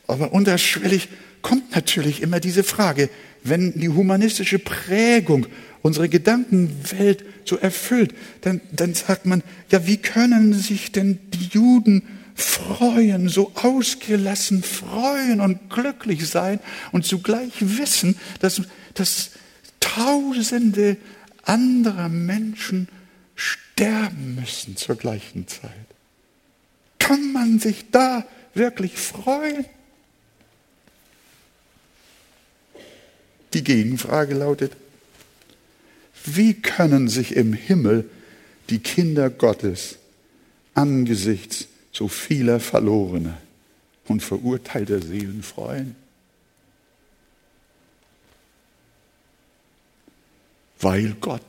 Aber unterschwellig kommt natürlich immer diese Frage, wenn die humanistische Prägung unsere Gedankenwelt so erfüllt, dann, dann sagt man, ja, wie können sich denn die Juden freuen, so ausgelassen freuen und glücklich sein und zugleich wissen, dass, dass tausende anderer Menschen sterben müssen zur gleichen Zeit. Kann man sich da wirklich freuen? Die Gegenfrage lautet, wie können sich im Himmel die Kinder Gottes angesichts so vieler verlorener und verurteilter Seelen freuen? Weil Gott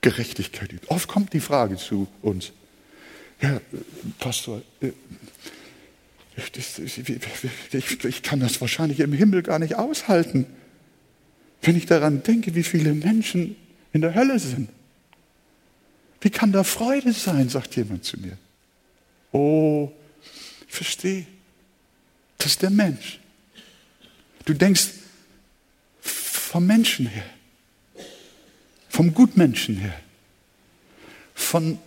Gerechtigkeit übt. Oft kommt die Frage zu uns, ja, Pastor, äh, ich kann das wahrscheinlich im Himmel gar nicht aushalten, wenn ich daran denke, wie viele Menschen in der Hölle sind. Wie kann da Freude sein, sagt jemand zu mir. Oh, ich verstehe. Das ist der Mensch. Du denkst vom Menschen her, vom Gutmenschen her, von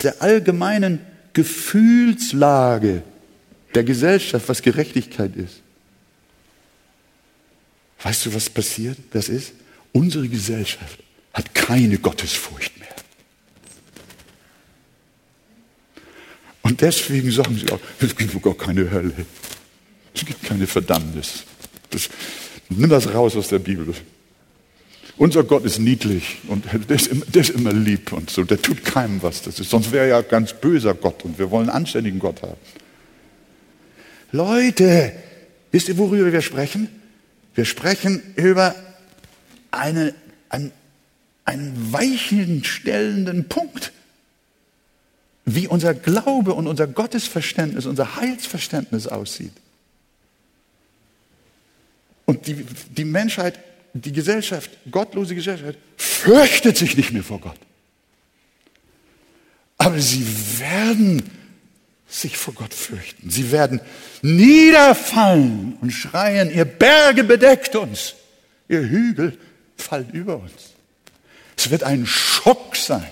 der allgemeinen Gefühlslage der Gesellschaft, was Gerechtigkeit ist. Weißt du, was passiert? Das ist, unsere Gesellschaft hat keine Gottesfurcht mehr. Und deswegen sagen sie auch, es gibt gar keine Hölle. Es gibt keine Verdammnis. Das, nimm das raus aus der Bibel. Unser Gott ist niedlich und der ist, immer, der ist immer lieb und so. Der tut keinem was. Das ist, sonst wäre ja ganz böser Gott und wir wollen einen anständigen Gott haben. Leute, wisst ihr, worüber wir sprechen? Wir sprechen über eine, einen, einen weichen, stellenden Punkt, wie unser Glaube und unser Gottesverständnis, unser Heilsverständnis aussieht. Und die, die Menschheit die Gesellschaft, gottlose Gesellschaft, fürchtet sich nicht mehr vor Gott. Aber sie werden sich vor Gott fürchten. Sie werden niederfallen und schreien, ihr Berge bedeckt uns, ihr Hügel fallen über uns. Es wird ein Schock sein.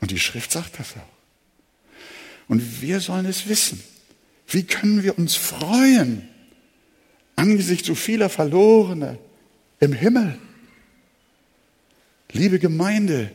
Und die Schrift sagt das auch. Und wir sollen es wissen. Wie können wir uns freuen angesichts so vieler Verlorener im Himmel. Liebe Gemeinde,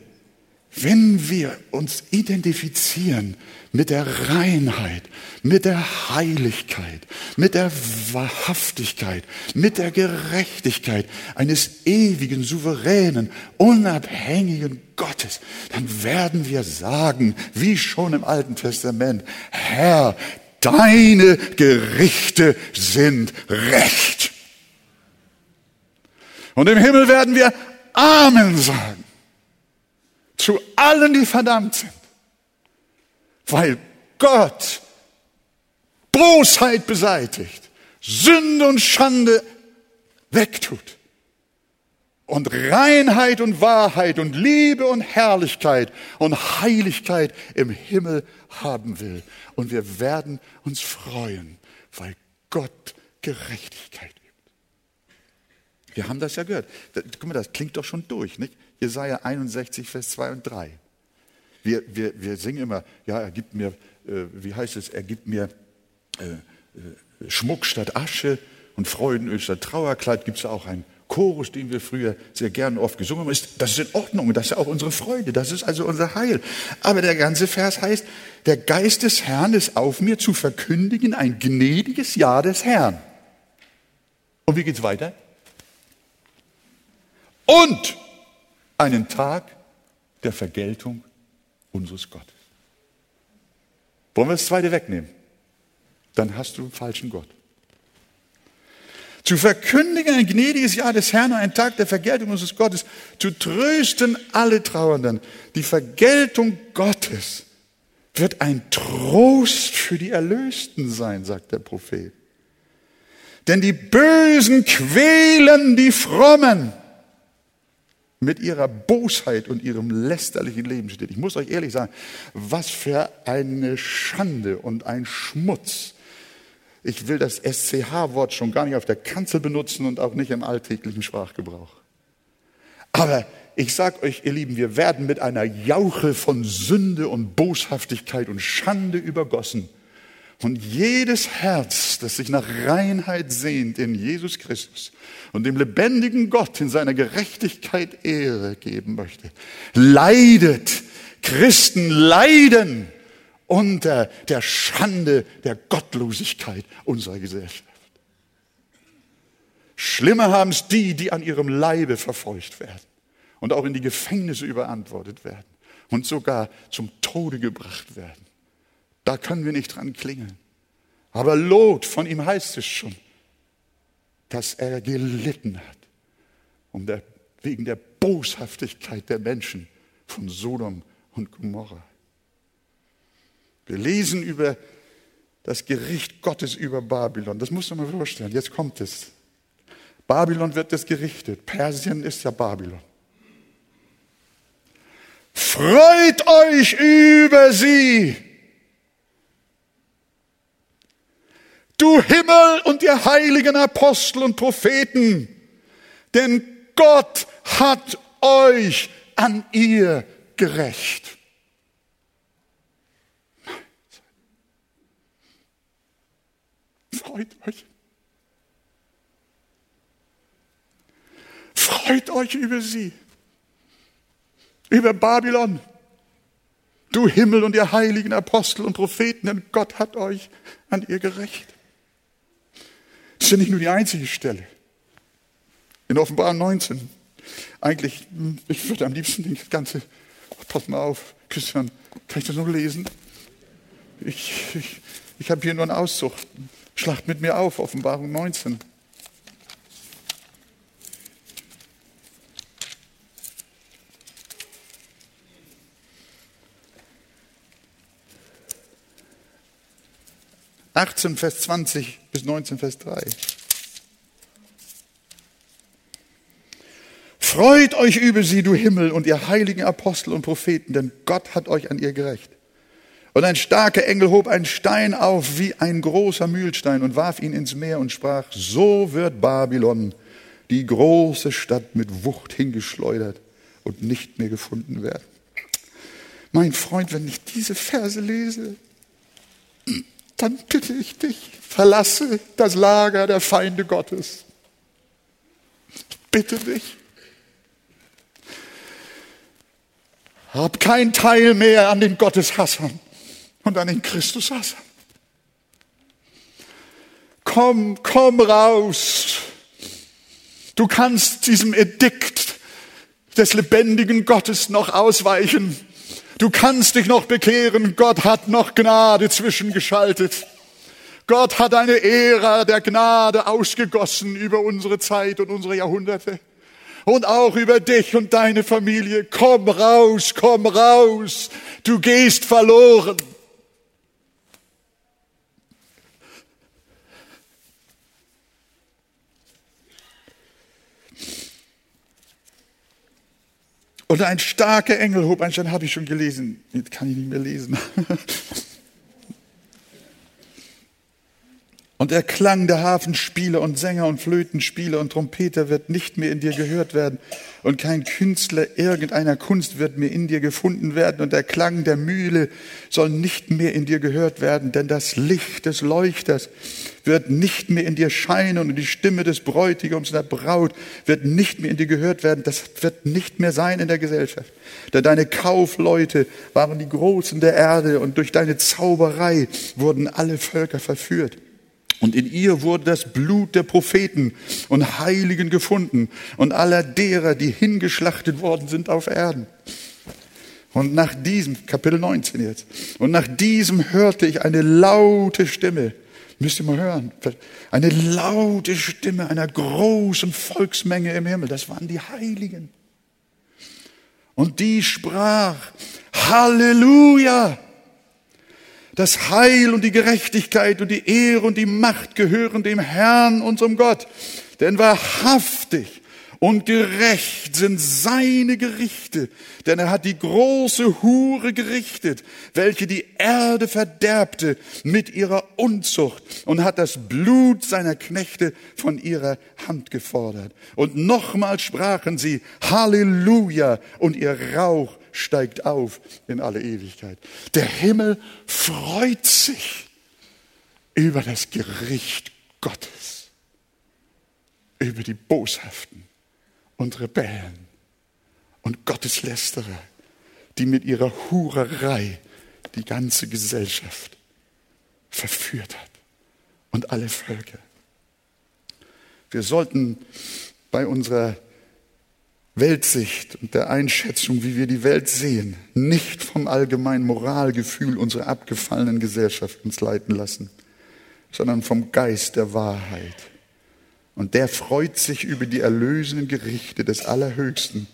wenn wir uns identifizieren mit der Reinheit, mit der Heiligkeit, mit der Wahrhaftigkeit, mit der Gerechtigkeit eines ewigen, souveränen, unabhängigen Gottes, dann werden wir sagen, wie schon im Alten Testament, Herr, deine Gerichte sind recht. Und im Himmel werden wir Amen sagen. Zu allen, die verdammt sind, weil Gott Bosheit beseitigt, Sünde und Schande wegtut und Reinheit und Wahrheit und Liebe und Herrlichkeit und Heiligkeit im Himmel haben will. Und wir werden uns freuen, weil Gott Gerechtigkeit übt. Wir haben das ja gehört. Guck mal, das klingt doch schon durch, nicht? Jesaja 61, Vers 2 und 3. Wir, wir, wir singen immer, ja, er gibt mir, äh, wie heißt es, er gibt mir äh, äh, Schmuck statt Asche und Freudenöl statt Trauerkleid. Gibt es auch ein Chorus, den wir früher sehr gern oft gesungen haben, ist, das ist in Ordnung, das ist auch unsere Freude, das ist also unser Heil. Aber der ganze Vers heißt, der Geist des Herrn ist auf mir zu verkündigen ein gnädiges Jahr des Herrn. Und wie geht's weiter? Und einen Tag der Vergeltung unseres Gottes. Wollen wir das zweite wegnehmen? Dann hast du einen falschen Gott. Zu verkündigen ein gnädiges Jahr des Herrn und einen Tag der Vergeltung unseres Gottes. Zu trösten alle Trauernden. Die Vergeltung Gottes wird ein Trost für die Erlösten sein, sagt der Prophet. Denn die Bösen quälen die Frommen mit ihrer Bosheit und ihrem lästerlichen Lebensstil. Ich muss euch ehrlich sagen, was für eine Schande und ein Schmutz. Ich will das SCH-Wort schon gar nicht auf der Kanzel benutzen und auch nicht im alltäglichen Sprachgebrauch. Aber ich sag euch, ihr Lieben, wir werden mit einer Jauche von Sünde und Boshaftigkeit und Schande übergossen. Und jedes Herz, das sich nach Reinheit sehnt in Jesus Christus und dem lebendigen Gott in seiner Gerechtigkeit Ehre geben möchte, leidet. Christen leiden unter der Schande der Gottlosigkeit unserer Gesellschaft. Schlimmer haben es die, die an ihrem Leibe verfolgt werden und auch in die Gefängnisse überantwortet werden und sogar zum Tode gebracht werden. Da können wir nicht dran klingeln. Aber Lot, von ihm heißt es schon, dass er gelitten hat um der, wegen der Boshaftigkeit der Menschen von Sodom und Gomorra. Wir lesen über das Gericht Gottes über Babylon. Das muss man mal vorstellen. Jetzt kommt es. Babylon wird es gerichtet. Persien ist ja Babylon. Freut euch über sie, du Himmel und ihr heiligen Apostel und Propheten, denn Gott hat euch an ihr gerecht. Freut euch. Freut euch über sie, über Babylon. Du Himmel und ihr heiligen Apostel und Propheten, denn Gott hat euch an ihr gerecht. Das ist ja nicht nur die einzige Stelle. In Offenbarung 19. Eigentlich, ich würde am liebsten das ganze, pass mal auf, Christian, kann ich das noch lesen? Ich, ich, ich habe hier nur einen Auszug. Schlacht mit mir auf, Offenbarung 19. 18, Vers 20 bis 19, Vers 3. Freut euch über sie, du Himmel und ihr heiligen Apostel und Propheten, denn Gott hat euch an ihr gerecht. Und ein starker Engel hob einen Stein auf wie ein großer Mühlstein und warf ihn ins Meer und sprach, so wird Babylon, die große Stadt, mit Wucht hingeschleudert und nicht mehr gefunden werden. Mein Freund, wenn ich diese Verse lese, dann bitte ich dich, verlasse das Lager der Feinde Gottes. Bitte dich. Hab kein Teil mehr an den Gotteshassern und an den Christushassern. Komm, komm raus. Du kannst diesem Edikt des lebendigen Gottes noch ausweichen. Du kannst dich noch bekehren. Gott hat noch Gnade zwischengeschaltet. Gott hat eine Ära der Gnade ausgegossen über unsere Zeit und unsere Jahrhunderte. Und auch über dich und deine Familie. Komm raus, komm raus. Du gehst verloren. Und ein starker Engel hob ein Stein, habe ich schon gelesen. Jetzt kann ich nicht mehr lesen. Und der Klang der Hafenspieler und Sänger und Flötenspieler und Trompeter wird nicht mehr in dir gehört werden. Und kein Künstler irgendeiner Kunst wird mehr in dir gefunden werden. Und der Klang der Mühle soll nicht mehr in dir gehört werden. Denn das Licht des Leuchters wird nicht mehr in dir scheinen. Und die Stimme des Bräutigams der Braut wird nicht mehr in dir gehört werden. Das wird nicht mehr sein in der Gesellschaft. Denn deine Kaufleute waren die Großen der Erde. Und durch deine Zauberei wurden alle Völker verführt. Und in ihr wurde das Blut der Propheten und Heiligen gefunden und aller derer, die hingeschlachtet worden sind auf Erden. Und nach diesem, Kapitel 19 jetzt, und nach diesem hörte ich eine laute Stimme, müsst ihr mal hören, eine laute Stimme einer großen Volksmenge im Himmel, das waren die Heiligen. Und die sprach, Halleluja! Das Heil und die Gerechtigkeit und die Ehre und die Macht gehören dem Herrn, unserem Gott. Denn wahrhaftig und gerecht sind seine Gerichte, denn er hat die große Hure gerichtet, welche die Erde verderbte mit ihrer Unzucht und hat das Blut seiner Knechte von ihrer Hand gefordert. Und nochmals sprachen sie Halleluja und ihr Rauch steigt auf in alle Ewigkeit. Der Himmel freut sich über das Gericht Gottes, über die Boshaften und Rebellen und Gotteslästerer, die mit ihrer Hurerei die ganze Gesellschaft verführt hat und alle Völker. Wir sollten bei unserer Weltsicht und der Einschätzung, wie wir die Welt sehen, nicht vom allgemeinen Moralgefühl unserer abgefallenen Gesellschaft uns leiten lassen, sondern vom Geist der Wahrheit. Und der freut sich über die erlösenden Gerichte des Allerhöchsten,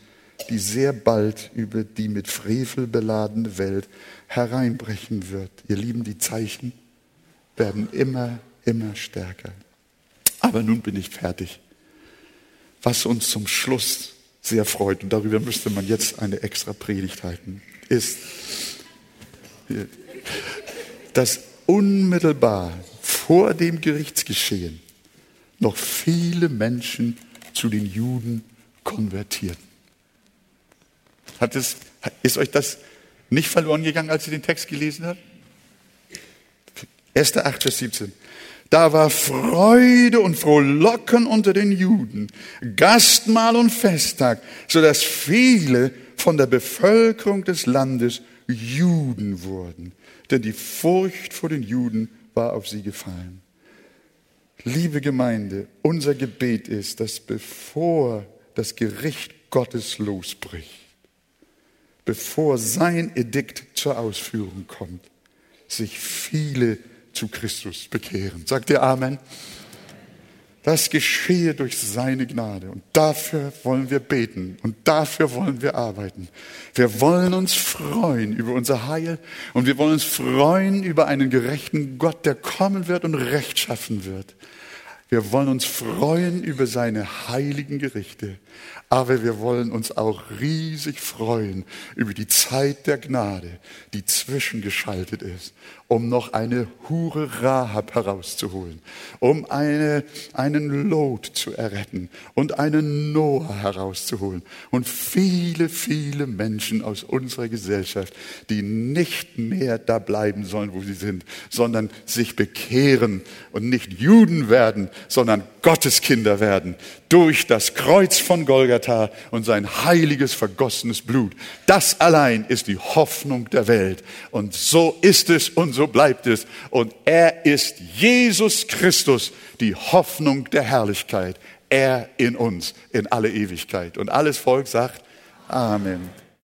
die sehr bald über die mit Frevel beladene Welt hereinbrechen wird. Ihr Lieben, die Zeichen werden immer, immer stärker. Aber nun bin ich fertig. Was uns zum Schluss sehr freut, und darüber müsste man jetzt eine extra Predigt halten, ist, dass unmittelbar vor dem Gerichtsgeschehen noch viele Menschen zu den Juden konvertierten. Hat es, ist euch das nicht verloren gegangen, als ihr den Text gelesen habt? 1. 8, Vers 17. Da war Freude und Frohlocken unter den Juden, Gastmahl und Festtag, so dass viele von der Bevölkerung des Landes Juden wurden. Denn die Furcht vor den Juden war auf sie gefallen. Liebe Gemeinde, unser Gebet ist, dass bevor das Gericht Gottes losbricht, bevor sein Edikt zur Ausführung kommt, sich viele zu Christus bekehren. Sagt ihr Amen? Das geschehe durch seine Gnade. Und dafür wollen wir beten und dafür wollen wir arbeiten. Wir wollen uns freuen über unser Heil und wir wollen uns freuen über einen gerechten Gott, der kommen wird und Recht schaffen wird. Wir wollen uns freuen über seine heiligen Gerichte. Aber wir wollen uns auch riesig freuen über die Zeit der Gnade, die zwischengeschaltet ist, um noch eine Hure Rahab herauszuholen, um eine, einen Lot zu erretten und einen Noah herauszuholen und viele, viele Menschen aus unserer Gesellschaft, die nicht mehr da bleiben sollen, wo sie sind, sondern sich bekehren und nicht Juden werden, sondern Gotteskinder werden durch das Kreuz von Golgatha und sein heiliges vergossenes Blut. Das allein ist die Hoffnung der Welt. Und so ist es und so bleibt es. Und er ist Jesus Christus, die Hoffnung der Herrlichkeit. Er in uns in alle Ewigkeit. Und alles Volk sagt Amen.